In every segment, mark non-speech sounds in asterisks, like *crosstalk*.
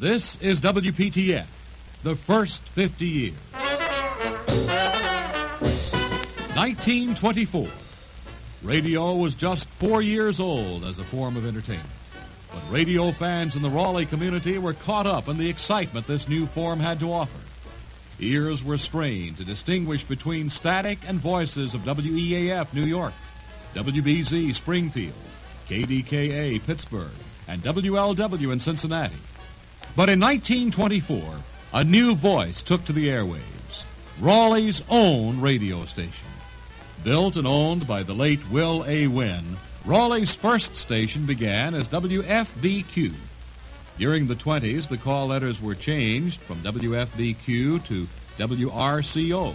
This is WPTF, the first 50 years. 1924. Radio was just four years old as a form of entertainment. But radio fans in the Raleigh community were caught up in the excitement this new form had to offer. Ears were strained to distinguish between static and voices of WEAF New York, WBZ Springfield, KDKA Pittsburgh, and WLW in Cincinnati. But in 1924, a new voice took to the airwaves Raleigh's own radio station. Built and owned by the late Will A. Wynne, Raleigh's first station began as WFBQ. During the 20s, the call letters were changed from WFBQ to WRCO,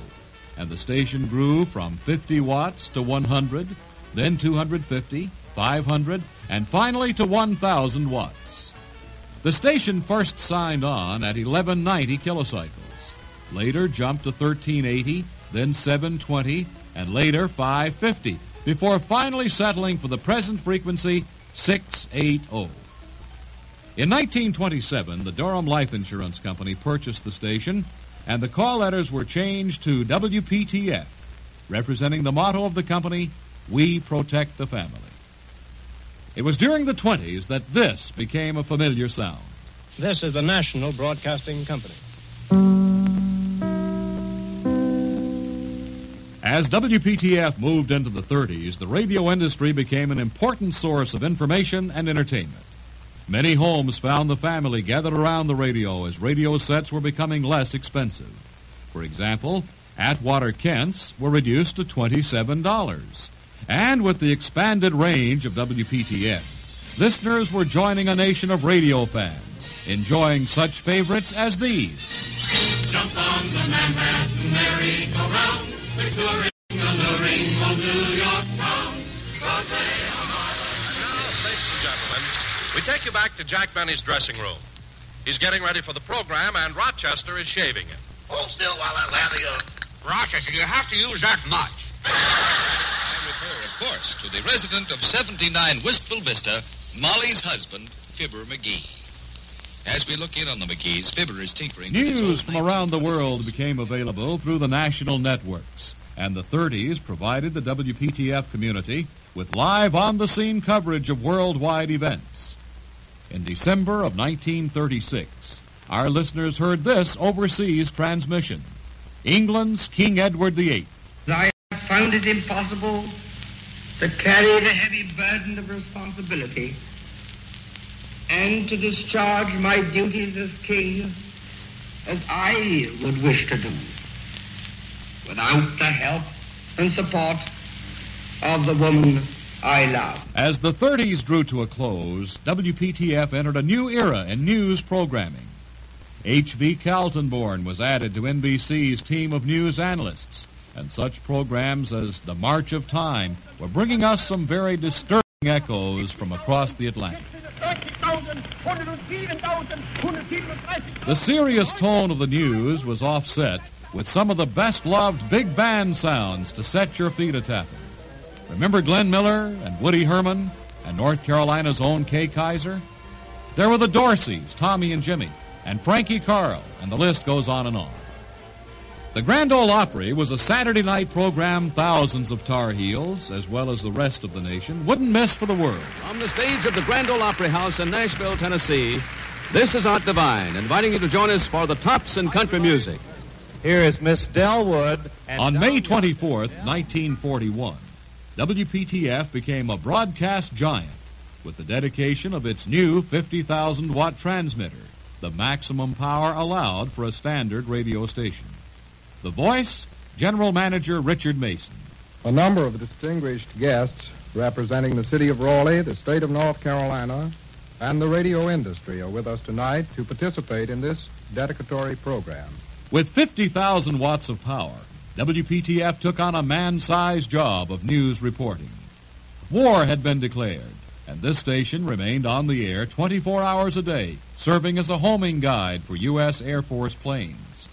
and the station grew from 50 watts to 100, then 250, 500, and finally to 1,000 watts. The station first signed on at 1190 kilocycles, later jumped to 1380, then 720, and later 550, before finally settling for the present frequency 680. In 1927, the Durham Life Insurance Company purchased the station, and the call letters were changed to WPTF, representing the motto of the company, We Protect the Family. It was during the 20s that this became a familiar sound. This is the National Broadcasting Company. As WPTF moved into the 30s, the radio industry became an important source of information and entertainment. Many homes found the family gathered around the radio as radio sets were becoming less expensive. For example, Atwater Kents were reduced to $27. And with the expanded range of WPTF, listeners were joining a nation of radio fans, enjoying such favorites as these. Jump on the Manhattan merry-go-round, the touring, alluring old New York town. Broadway on Now, ladies and gentlemen, we take you back to Jack Benny's dressing room. He's getting ready for the program, and Rochester is shaving him. Hold still while I lather you. Rochester, you have to use that much. *laughs* I refer, of course, to the resident of 79 Wistful Vista, Molly's husband, Fibber McGee. As we look in on the McGees, Fibber is tinkering News from around the world became available through the national networks, and the 30s provided the WPTF community with live on the scene coverage of worldwide events. In December of 1936, our listeners heard this overseas transmission England's King Edward VIII. I have found it impossible to carry the heavy burden of responsibility and to discharge my duties as king as I would wish to do without the help and support of the woman I love. As the 30s drew to a close, WPTF entered a new era in news programming. H.V. Kaltenborn was added to NBC's team of news analysts, and such programs as The March of Time were bringing us some very disturbing echoes from across the Atlantic. The serious tone of the news was offset with some of the best loved big band sounds to set your feet a tapping. Remember Glenn Miller and Woody Herman and North Carolina's own Kay Kyser? There were the Dorseys, Tommy and Jimmy, and Frankie Carle, and the list goes on and on. The Grand Ole Opry was a Saturday night program thousands of Tar Heels, as well as the rest of the nation, wouldn't miss for the world. From the stage of the Grand Ole Opry House in Nashville, Tennessee, this is Art Divine, inviting you to join us for the tops in country music. Here is Miss Delwood. And On Don May Young. 24th, 1941, WPTF became a broadcast giant with the dedication of its new 50,000 watt transmitter, the maximum power allowed for a standard radio station. The voice, General Manager Richard Mason. A number of distinguished guests representing the city of Raleigh, the state of North Carolina, and the radio industry are with us tonight to participate in this dedicatory program. With 50,000 watts of power, WPTF took on a man-sized job of news reporting. War had been declared, and this station remained on the air 24 hours a day, serving as a homing guide for U.S. Air Force planes.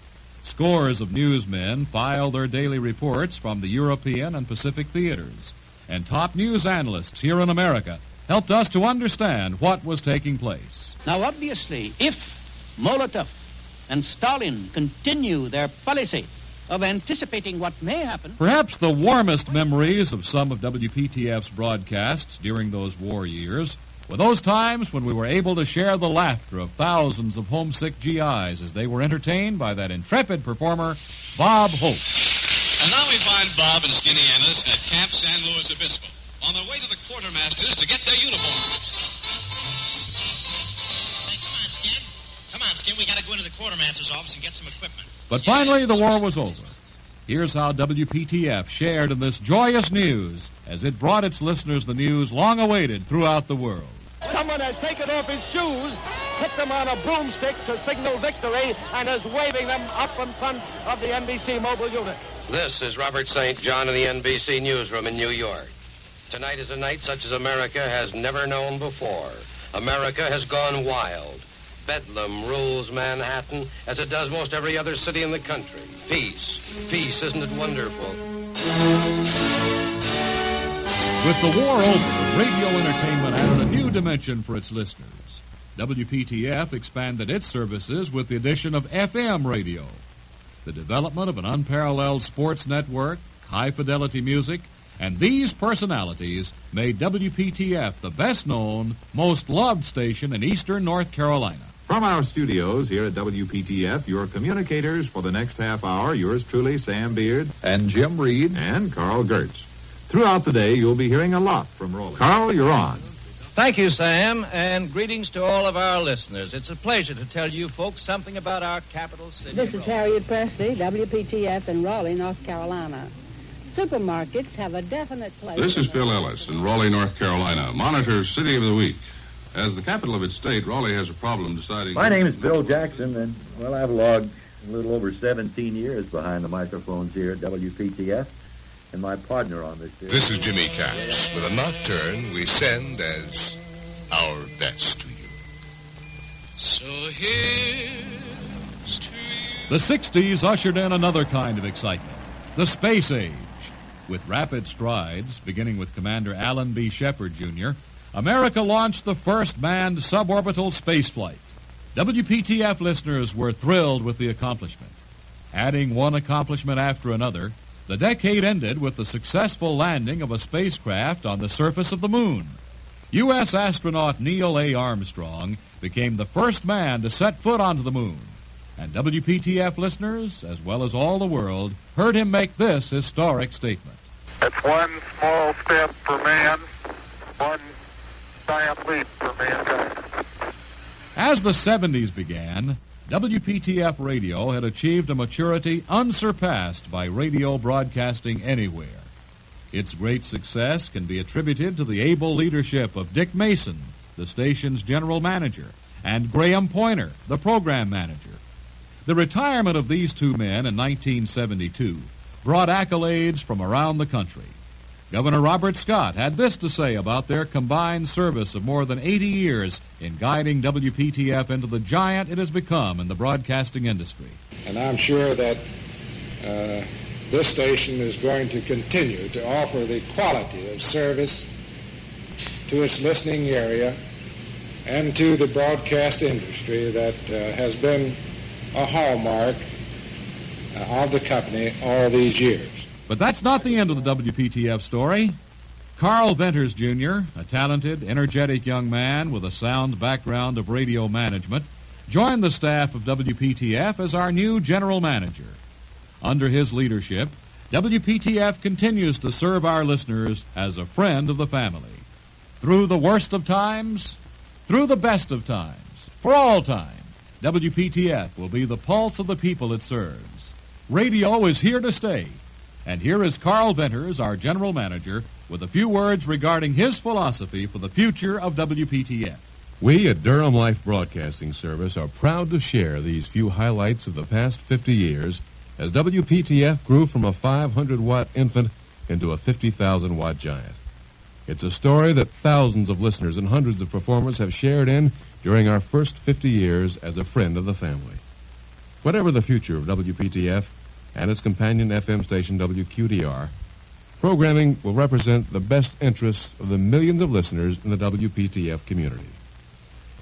Scores of newsmen filed their daily reports from the European and Pacific theaters, and top news analysts here in America helped us to understand what was taking place. Now, obviously, if Molotov and Stalin continue their policy of anticipating what may happen. Perhaps the warmest memories of some of WPTF's broadcasts during those war years were those times when we were able to share the laughter of thousands of homesick GIs as they were entertained by that intrepid performer, Bob Hope. And now we find Bob and Skinnay Ennis at Camp San Luis Obispo on their way to the quartermasters to get their uniforms. Hey, come on, Skin. Come on, Skin. We got to go into the quartermaster's office and get some equipment. But finally, the war was over. Here's how WPTF shared in this joyous news as it brought its listeners the news long awaited throughout the world. Someone has taken off his shoes, put them on a broomstick to signal victory, and is waving them up in front of the NBC mobile unit. This is Robert St. John in the NBC newsroom in New York. Tonight is a night such as America has never known before. America has gone wild. Bedlam rules Manhattan as it does most every other city in the country. Peace. Peace, isn't it wonderful? With the war over, radio entertainment added a new dimension for its listeners. WPTF expanded its services with the addition of FM radio. The development of an unparalleled sports network, high fidelity music, and these personalities made WPTF the best known, most loved station in eastern North Carolina. From our studios here at WPTF, your communicators for the next half hour, yours truly, Sam Beard. And Jim Reed. And Carl Gertz. Throughout the day, you'll be hearing a lot from Raleigh. Carl, you're on. Thank you, Sam, and greetings to all of our listeners. It's a pleasure to tell you folks something about our capital city. This is Harriet Presley, WPTF in Raleigh, North Carolina. Supermarkets have a definite place. This is Phil Ellis in Raleigh, North Carolina. Monitor City of the Week. As the capital of its state, Raleigh has a problem deciding. My name is Bill Jackson, and, well, I've logged a little over 17 years behind the microphones here at WPTF, and my partner on this. This is Jimmy Capps. With a nocturne we send as our best to you. So here's to you. The 60s ushered in another kind of excitement the space age. With rapid strides, beginning with Commander Alan B. Shepard, Jr., America launched the first manned suborbital spaceflight. WPTF listeners were thrilled with the accomplishment. Adding one accomplishment after another, the decade ended with the successful landing of a spacecraft on the surface of the moon. U.S. astronaut Neil A. Armstrong became the first man to set foot onto the moon. And WPTF listeners, as well as all the world, heard him make this historic statement. It's one small step for man, one giant leap for mankind. As the 70s began, WPTF radio had achieved a maturity unsurpassed by radio broadcasting anywhere. Its great success can be attributed to the able leadership of Dick Mason, the station's general manager, and Graham Poyner, the program manager. The retirement of these two men in 1972 brought accolades from around the country. Governor Robert Scott had this to say about their combined service of more than 80 years in guiding WPTF into the giant it has become in the broadcasting industry. And I'm sure that uh, this station is going to continue to offer the quality of service to its listening area and to the broadcast industry that uh, has been a hallmark uh, of the company all these years. But that's not the end of the WPTF story. Carl Venters, Jr., a talented, energetic young man with a sound background of radio management, joined the staff of WPTF as our new general manager. Under his leadership, WPTF continues to serve our listeners as a friend of the family. Through the worst of times, through the best of times, for all time, WPTF will be the pulse of the people it serves. Radio is here to stay. And here is Carl Venters, our general manager, with a few words regarding his philosophy for the future of WPTF. We at Durham Life Broadcasting Service are proud to share these few highlights of the past 50 years as WPTF grew from a 500 watt infant into a 50,000 watt giant. It's a story that thousands of listeners and hundreds of performers have shared in during our first 50 years as a friend of the family. Whatever the future of WPTF and its companion FM station WQDR, programming will represent the best interests of the millions of listeners in the WPTF community.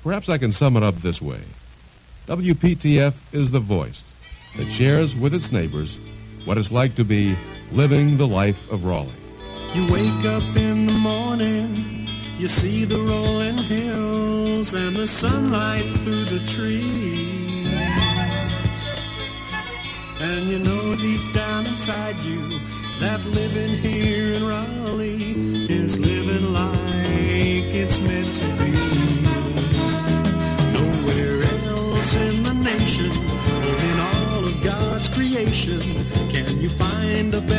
Perhaps I can sum it up this way. WPTF is the voice that shares with its neighbors what it's like to be living the life of Raleigh. You wake up in the morning, you see the rolling hills and the sunlight through the trees. beside you. That living here in Raleigh is living like it's meant to be. Nowhere else in the nation or in all of God's creation can you find a better